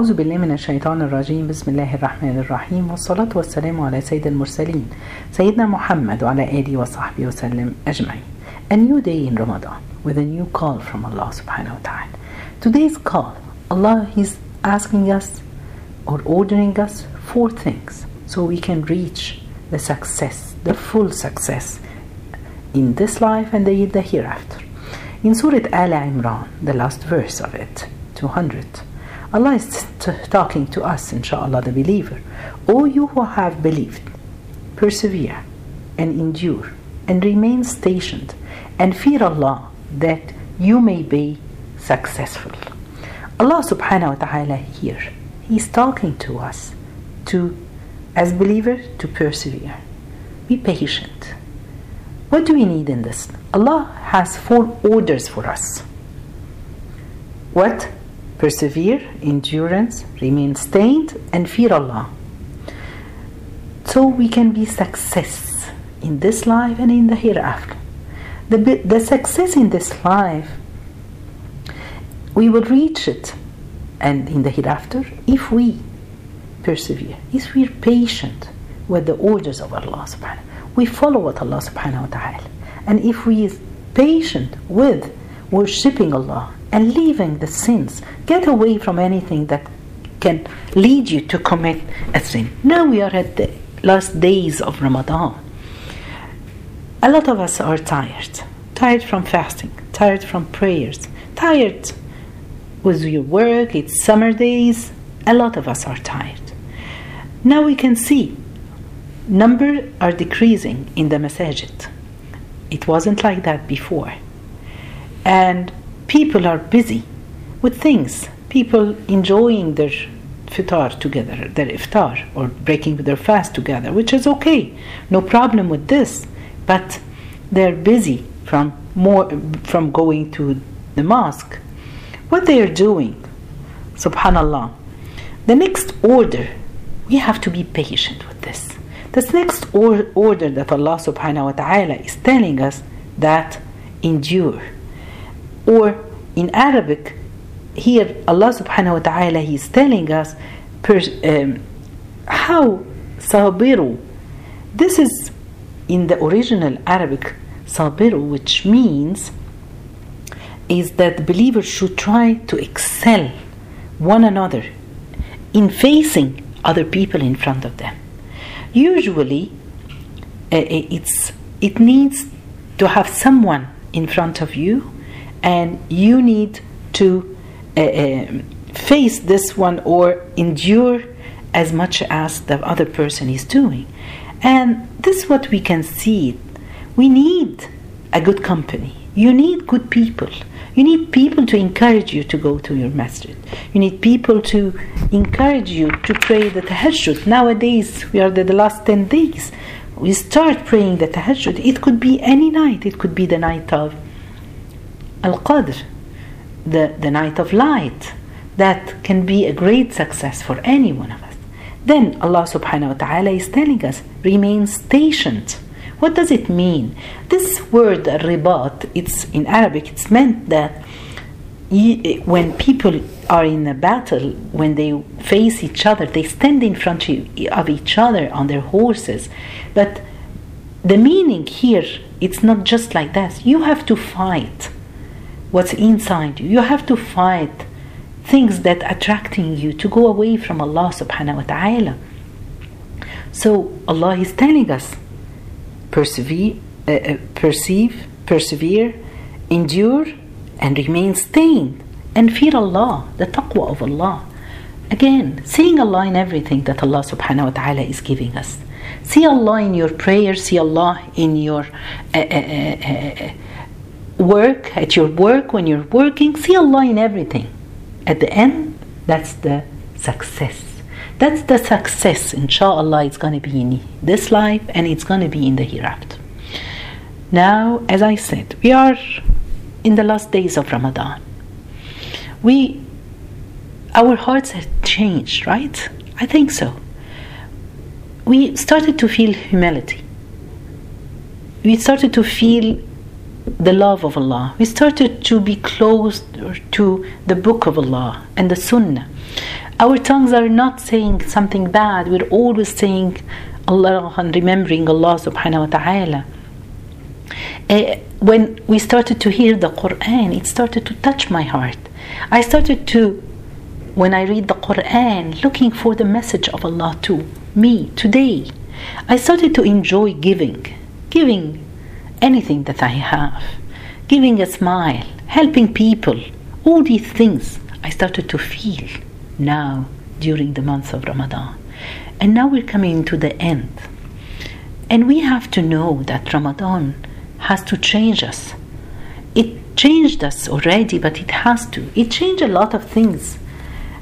أعوذ بالله من الشيطان الرجيم بسم الله الرحمن الرحيم والصلاة والسلام على سيد المرسلين سيدنا محمد وعلى آله وصحبه وسلم أجمعين A new day in Ramadan with a new call from Allah subhanahu wa ta'ala Today's call Allah is asking us or ordering us four things so we can reach the success the full success in this life and the, the hereafter in Surah Al Imran the last verse of it 200 Allah is talking to us, inshallah, the believer. O you who have believed, persevere and endure and remain stationed and fear Allah that you may be successful. Allah subhanahu wa ta'ala here, He's talking to us to, as believer, to persevere. Be patient. What do we need in this? Allah has four orders for us. What? Persevere, endurance, remain stained, and fear Allah. So we can be success in this life and in the hereafter. The, the success in this life, we will reach it, and in the hereafter, if we persevere, if we're patient with the orders of Allah subhanahu we follow what Allah subhanahu wa ta'ala. And if we is patient with worshipping Allah and leaving the sins. Get away from anything that can lead you to commit a sin. Now we are at the last days of Ramadan. A lot of us are tired. Tired from fasting, tired from prayers, tired with your work, it's summer days. A lot of us are tired. Now we can see numbers are decreasing in the masajid. It wasn't like that before. And people are busy with things. People enjoying their fitar together, their iftar, or breaking their fast together, which is okay. No problem with this. But they're busy from more from going to the mosque. What they are doing, subhanallah. The next order, we have to be patient with this. This next or- order that Allah subhanahu wa ta'ala is telling us that endure or in Arabic, here Allah subhanahu wa ta'ala He's telling us um, how sabiru. This is in the original Arabic sabiru, which means is that believers should try to excel one another in facing other people in front of them. Usually, uh, it's it needs to have someone in front of you and you need to uh, face this one or endure as much as the other person is doing. And this is what we can see. We need a good company. You need good people. You need people to encourage you to go to your masjid. You need people to encourage you to pray the tahajjud. Nowadays, we are the, the last 10 days. We start praying the tahajjud. It could be any night. It could be the night of Al Qadr, the, the night of light. That can be a great success for any one of us. Then Allah subhanahu wa ta'ala is telling us, remain stationed. What does it mean? This word ribat, it's in Arabic, it's meant that when people are in a battle, when they face each other, they stand in front of each other on their horses. But the meaning here, it's not just like that. You have to fight what's inside you. You have to fight things that attracting you to go away from Allah subhanahu wa ta'ala. So Allah is telling us persevere, uh, uh, perceive, persevere, endure, and remain stained, and fear Allah, the taqwa of Allah. Again, seeing Allah in everything that Allah subhanahu wa ta'ala is giving us. See Allah in your prayers, see Allah in your uh, uh, work, at your work, when you're working, see Allah in everything. At the end, that's the success. That's the success, inshallah, it's going to be in this life and it's going to be in the hereafter. Now, as I said, we are in the last days of Ramadan. We, our hearts have changed, right? I think so. We started to feel humility. We started to feel the love of Allah. We started to be close to the book of Allah and the Sunnah. Our tongues are not saying something bad. We're always saying Allah and remembering Allah subhanahu wa ta'ala. Uh, when we started to hear the Quran, it started to touch my heart. I started to, when I read the Quran, looking for the message of Allah to me today. I started to enjoy giving, giving anything that I have, giving a smile, helping people, all these things I started to feel now during the month of Ramadan. And now we're coming to the end. And we have to know that Ramadan has to change us. It changed us already, but it has to. It changed a lot of things.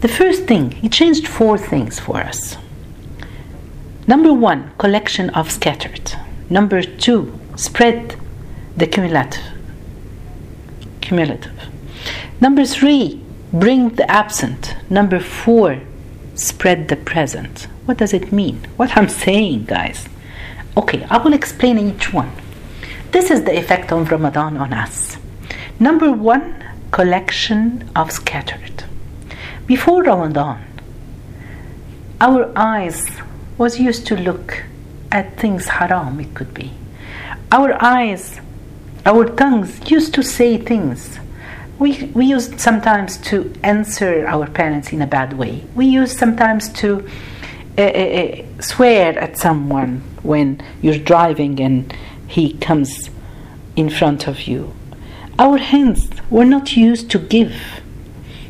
The first thing, it changed four things for us. Number one, collection of scattered. Number two, spread the cumulative. Cumulative. Number three, bring the absent. Number four, spread the present. What does it mean? What I'm saying, guys. Okay, I will explain each one. This is the effect of Ramadan on us. Number one, collection of scattered. Before Ramadan, our eyes was used to look at things haram, it could be. Our eyes, our tongues used to say things. We, we used sometimes to answer our parents in a bad way. We used sometimes to uh, uh, swear at someone when you're driving and he comes in front of you. Our hands were not used to give.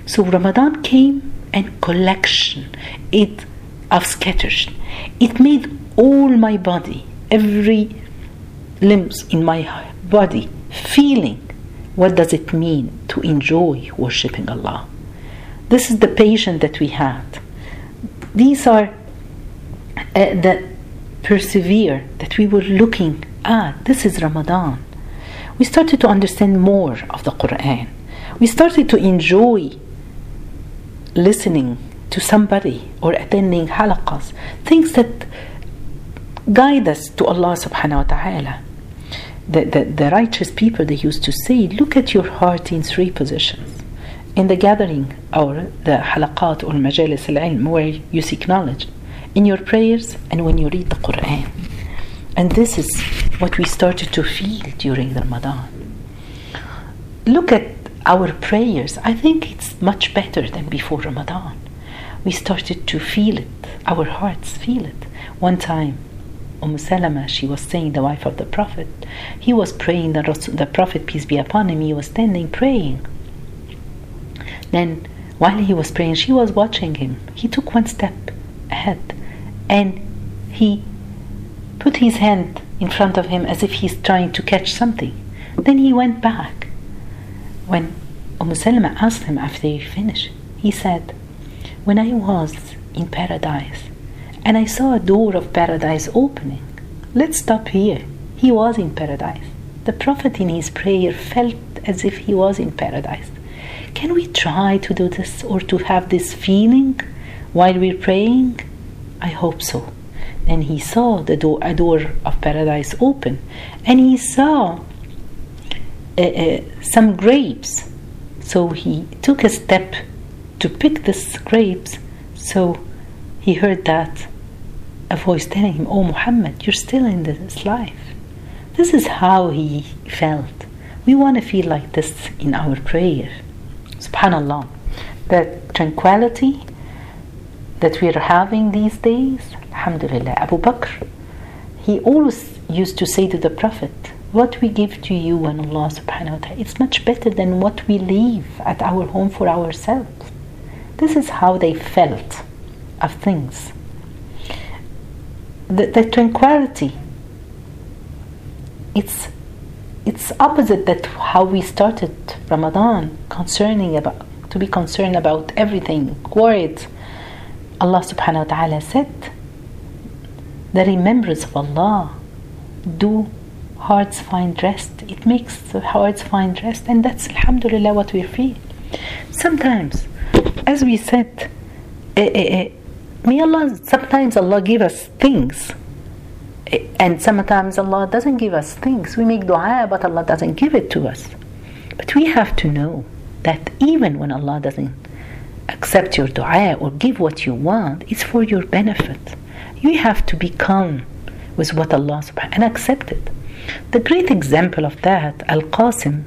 So Ramadan came and collection it of scatters. It made all my body, every limbs in my body, feeling what does it mean to enjoy worshiping Allah. This is the patience that we had. These are uh, that persevere that we were looking at. This is Ramadan we started to understand more of the Quran. We started to enjoy listening to somebody or attending halaqas, things that guide us to Allah subhanahu wa ta'ala. The, the, the righteous people they used to say, look at your heart in three positions. In the gathering or the halaqat or majalis al-ilm where you seek knowledge, in your prayers and when you read the Quran. And this is what we started to feel during the Ramadan. Look at our prayers. I think it's much better than before Ramadan. We started to feel it. Our hearts feel it. One time, Umm Salama, she was saying, the wife of the Prophet, he was praying, the, the Prophet, peace be upon him, he was standing praying. Then, while he was praying, she was watching him. He took one step ahead and he put his hand in front of him as if he's trying to catch something. Then he went back. When Umm Salama asked him after he finished, he said, When I was in paradise and I saw a door of paradise opening, let's stop here. He was in paradise. The Prophet in his prayer felt as if he was in paradise. Can we try to do this or to have this feeling while we're praying? I hope so. Then he saw the door, a door of paradise open, and he saw uh, uh, some grapes. So he took a step to pick the grapes. So he heard that a voice telling him, Oh Muhammad, you're still in this life. This is how he felt. We want to feel like this in our prayer. Subhanallah. That tranquility that we are having these days, Alhamdulillah. Abu Bakr, he always used to say to the Prophet, What we give to you and Allah subhanahu wa ta'ala, it's much better than what we leave at our home for ourselves. This is how they felt of things. The, the tranquility, it's it's opposite that how we started Ramadan, concerning about to be concerned about everything, worried Allah subhanahu wa ta'ala said, the remembrance of Allah. Do hearts find rest. It makes the hearts find rest, and that's Alhamdulillah what we feel. Sometimes, as we said, eh, eh, eh, may Allah sometimes Allah give us things, and sometimes Allah doesn't give us things. We make dua, but Allah doesn't give it to us. But we have to know that even when Allah doesn't accept your dua or give what you want, it's for your benefit. You have to be calm with what Allah subhanahu and accept it. The great example of that, Al Qasim,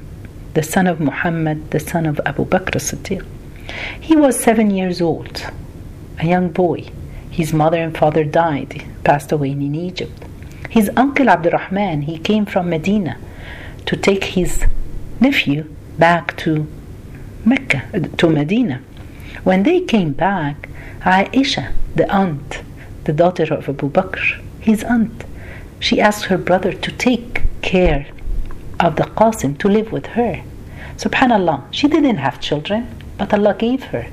the son of Muhammad, the son of Abu Bakr Siddiq. He was seven years old, a young boy. His mother and father died, passed away in Egypt. His uncle Abdurrahman, he came from Medina to take his nephew back to Mecca, to Medina. When they came back, Aisha, the aunt, the daughter of Abu Bakr, his aunt, she asked her brother to take care of the Qasim to live with her. Subhanallah, she didn't have children, but Allah gave her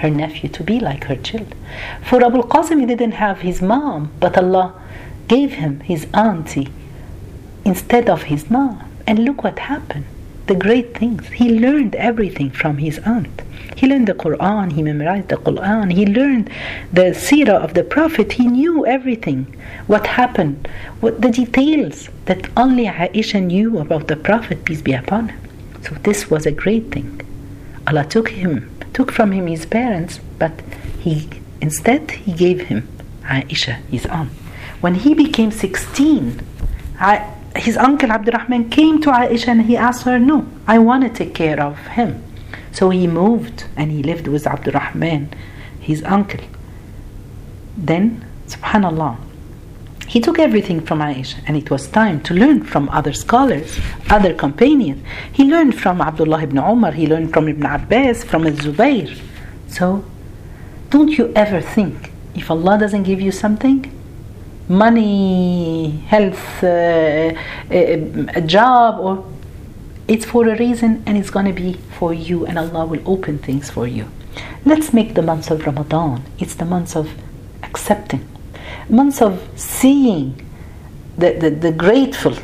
her nephew to be like her child. For Abu Qasim, he didn't have his mom, but Allah gave him his auntie instead of his mom. And look what happened. The great things. He learned everything from his aunt. He learned the Quran, he memorized the Quran, he learned the seerah of the Prophet, he knew everything. What happened, what the details that only Aisha knew about the Prophet, peace be upon him. So this was a great thing. Allah took him, took from him his parents, but he instead he gave him Aisha, his aunt. When he became 16, I, his uncle Abdurrahman came to Aisha and he asked her, No, I want to take care of him. So he moved and he lived with Abdurrahman, his uncle. Then, subhanallah, he took everything from Aisha and it was time to learn from other scholars, other companions. He learned from Abdullah ibn Umar, he learned from Ibn Abbas, from Zubayr. So, don't you ever think if Allah doesn't give you something, money, health, uh, uh, a job, or it's for a reason and it's going to be for you, and Allah will open things for you. Let's make the month of Ramadan. It's the month of accepting, months of seeing the, the, the grateful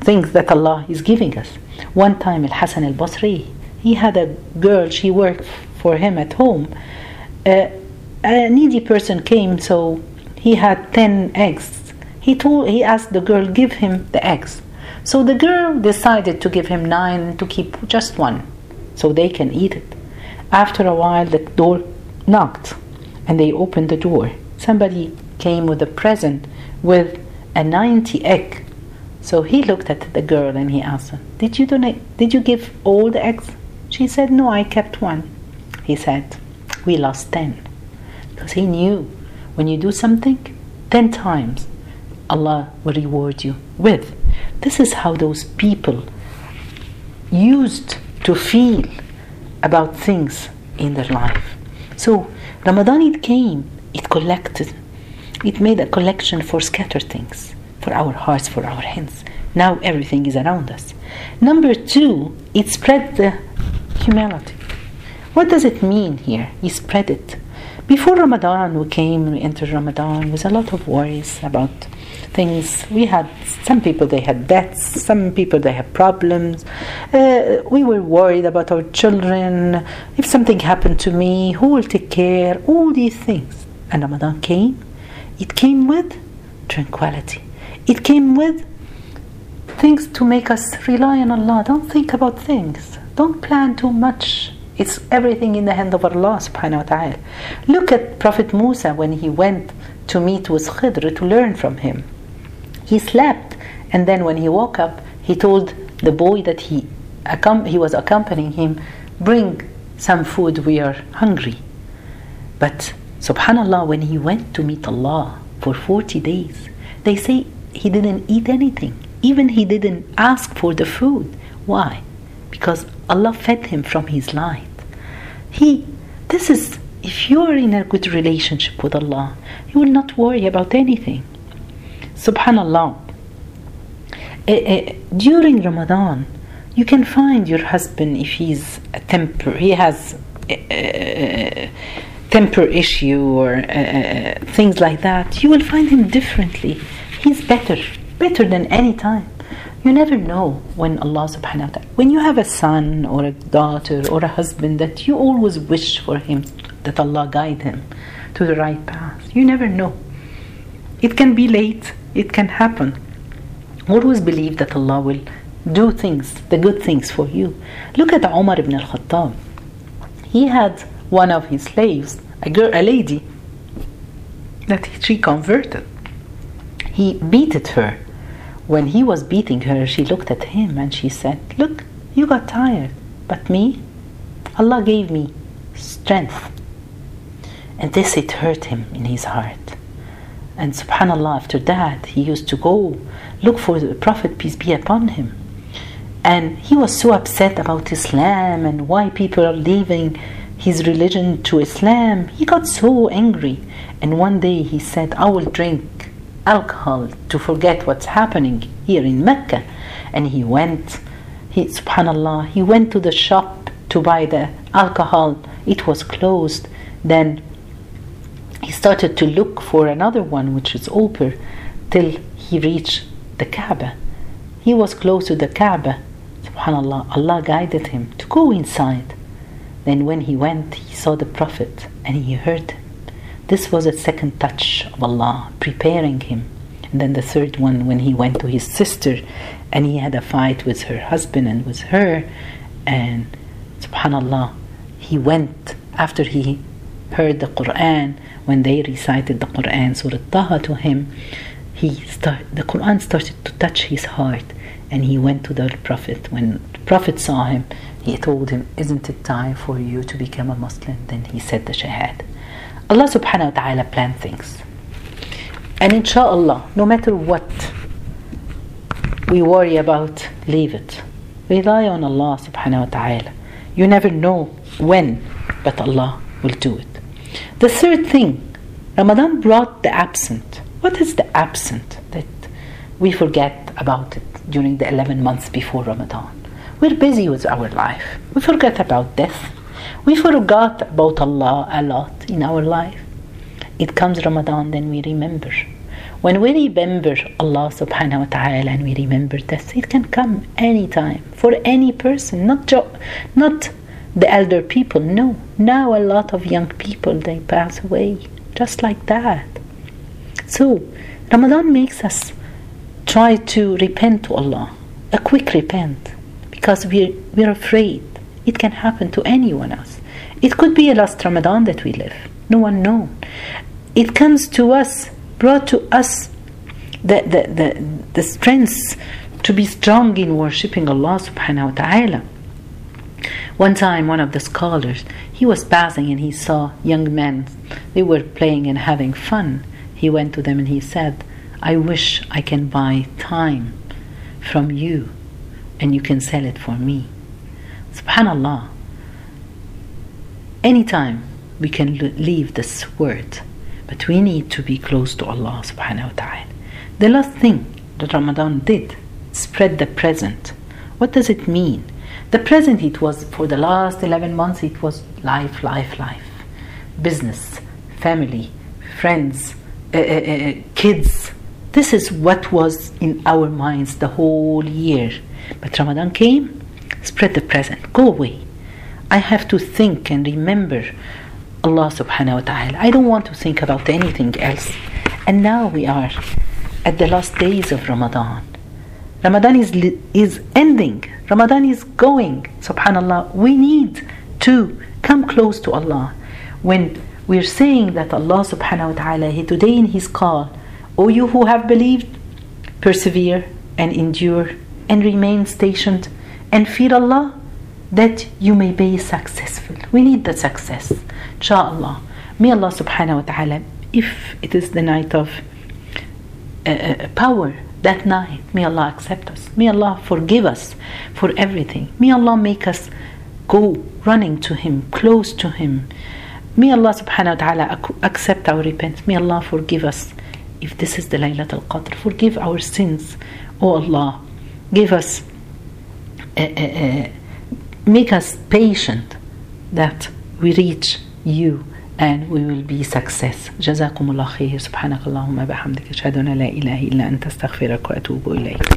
things that Allah is giving us. One time, Al Hassan al Basri, he had a girl, she worked for him at home. Uh, a needy person came, so he had 10 eggs. He told he asked the girl give him the eggs. So the girl decided to give him 9 to keep just one so they can eat it. After a while the door knocked and they opened the door. Somebody came with a present with a 90 egg. So he looked at the girl and he asked her, "Did you donate did you give all the eggs?" She said, "No, I kept one." He said, "We lost 10." Because he knew when you do something 10 times, Allah will reward you with. This is how those people used to feel about things in their life. So, Ramadan it came, it collected, it made a collection for scattered things, for our hearts, for our hands. Now everything is around us. Number two, it spread the humility. What does it mean here? He spread it before Ramadan, we came, we entered Ramadan with a lot of worries about things. We had some people they had debts, some people they had problems. Uh, we were worried about our children. If something happened to me, who will take care? All these things. And Ramadan came. It came with tranquility. It came with things to make us rely on Allah. Don't think about things. Don't plan too much. It's everything in the hand of Allah subhanahu wa ta'ala. Look at Prophet Musa when he went to meet with Khidr to learn from him. He slept and then when he woke up, he told the boy that he, he was accompanying him, bring some food, we are hungry. But subhanallah, when he went to meet Allah for 40 days, they say he didn't eat anything. Even he didn't ask for the food. Why? Because Allah fed him from his light. He, this is, if you are in a good relationship with Allah, you will not worry about anything. Subhanallah. Uh, uh, during Ramadan, you can find your husband if he's a temper, he has a, temper issue or uh, things like that. You will find him differently. He's better, better than any time. You never know when Allah subhanahu wa ta'ala, when you have a son or a daughter or a husband that you always wish for him that Allah guide him to the right path. You never know. It can be late, it can happen. Always believe that Allah will do things, the good things for you. Look at Umar ibn al Khattab. He had one of his slaves, a girl, a lady, that she converted. He beated her. When he was beating her, she looked at him and she said, Look, you got tired, but me, Allah gave me strength. And this it hurt him in his heart. And subhanAllah, after that, he used to go look for the Prophet, peace be upon him. And he was so upset about Islam and why people are leaving his religion to Islam. He got so angry. And one day he said, I will drink alcohol to forget what's happening here in Mecca. And he went, he, subhanAllah, he went to the shop to buy the alcohol. It was closed. Then he started to look for another one which is open till he reached the Kaaba. He was close to the Kaaba. Subhanallah, Allah guided him to go inside. Then when he went, he saw the Prophet and he heard him. This was a second touch of Allah preparing him. And then the third one when he went to his sister and he had a fight with her husband and with her. And subhanallah, he went after he heard the Quran, when they recited the Quran, Surah Taha to him, he start, the Quran started to touch his heart and he went to the Prophet. When the Prophet saw him, he told him, Isn't it time for you to become a Muslim? Then he said the Shahad. Allah subhanahu wa ta'ala planned things. And inshallah, no matter what we worry about, leave it. Rely on Allah subhanahu wa ta'ala. You never know when, but Allah will do it. The third thing, Ramadan brought the absent. What is the absent that we forget about it during the 11 months before Ramadan? We're busy with our life. We forget about death. We forgot about Allah a lot in our life. It comes Ramadan, then we remember. When we remember Allah subhanahu wa ta'ala and we remember death, it can come anytime for any person, not jo- not the elder people. No, now a lot of young people they pass away just like that. So Ramadan makes us try to repent to Allah, a quick repent, because we're we're afraid it can happen to anyone else. It could be a last Ramadan that we live. No one knows. It comes to us, brought to us the, the, the, the strength to be strong in worshipping Allah subhanahu wa ta'ala. One time, one of the scholars, he was passing and he saw young men. They were playing and having fun. He went to them and he said, I wish I can buy time from you and you can sell it for me. Subhanallah. Anytime we can leave this word, but we need to be close to Allah subhanahu wa ta'ala. The last thing that Ramadan did, spread the present. What does it mean? The present, it was for the last 11 months, it was life, life, life. Business, family, friends, uh, uh, uh, kids. This is what was in our minds the whole year. But Ramadan came, spread the present, go away. I have to think and remember Allah subhanahu wa ta'ala. I don't want to think about anything else. And now we are at the last days of Ramadan. Ramadan is, is ending. Ramadan is going. Subhanallah. We need to come close to Allah. When we're saying that Allah subhanahu wa ta'ala, He today in His call, O you who have believed, persevere and endure and remain stationed and fear Allah that you may be successful. We need the success. Inshallah. May Allah subhanahu wa ta'ala, if it is the night of uh, uh, power, that night, may Allah accept us. May Allah forgive us for everything. May Allah make us go running to Him, close to Him. May Allah subhanahu wa ta'ala accept our repentance. May Allah forgive us. If this is the Laylat al Qadr, forgive our sins. Oh Allah, give us, uh, uh, make us patient that we reach you and we will be success جزاكم الله خير سبحانك اللهم بحمدك أشهد أن لا إله إلا أنت أستغفرك وأتوب إليك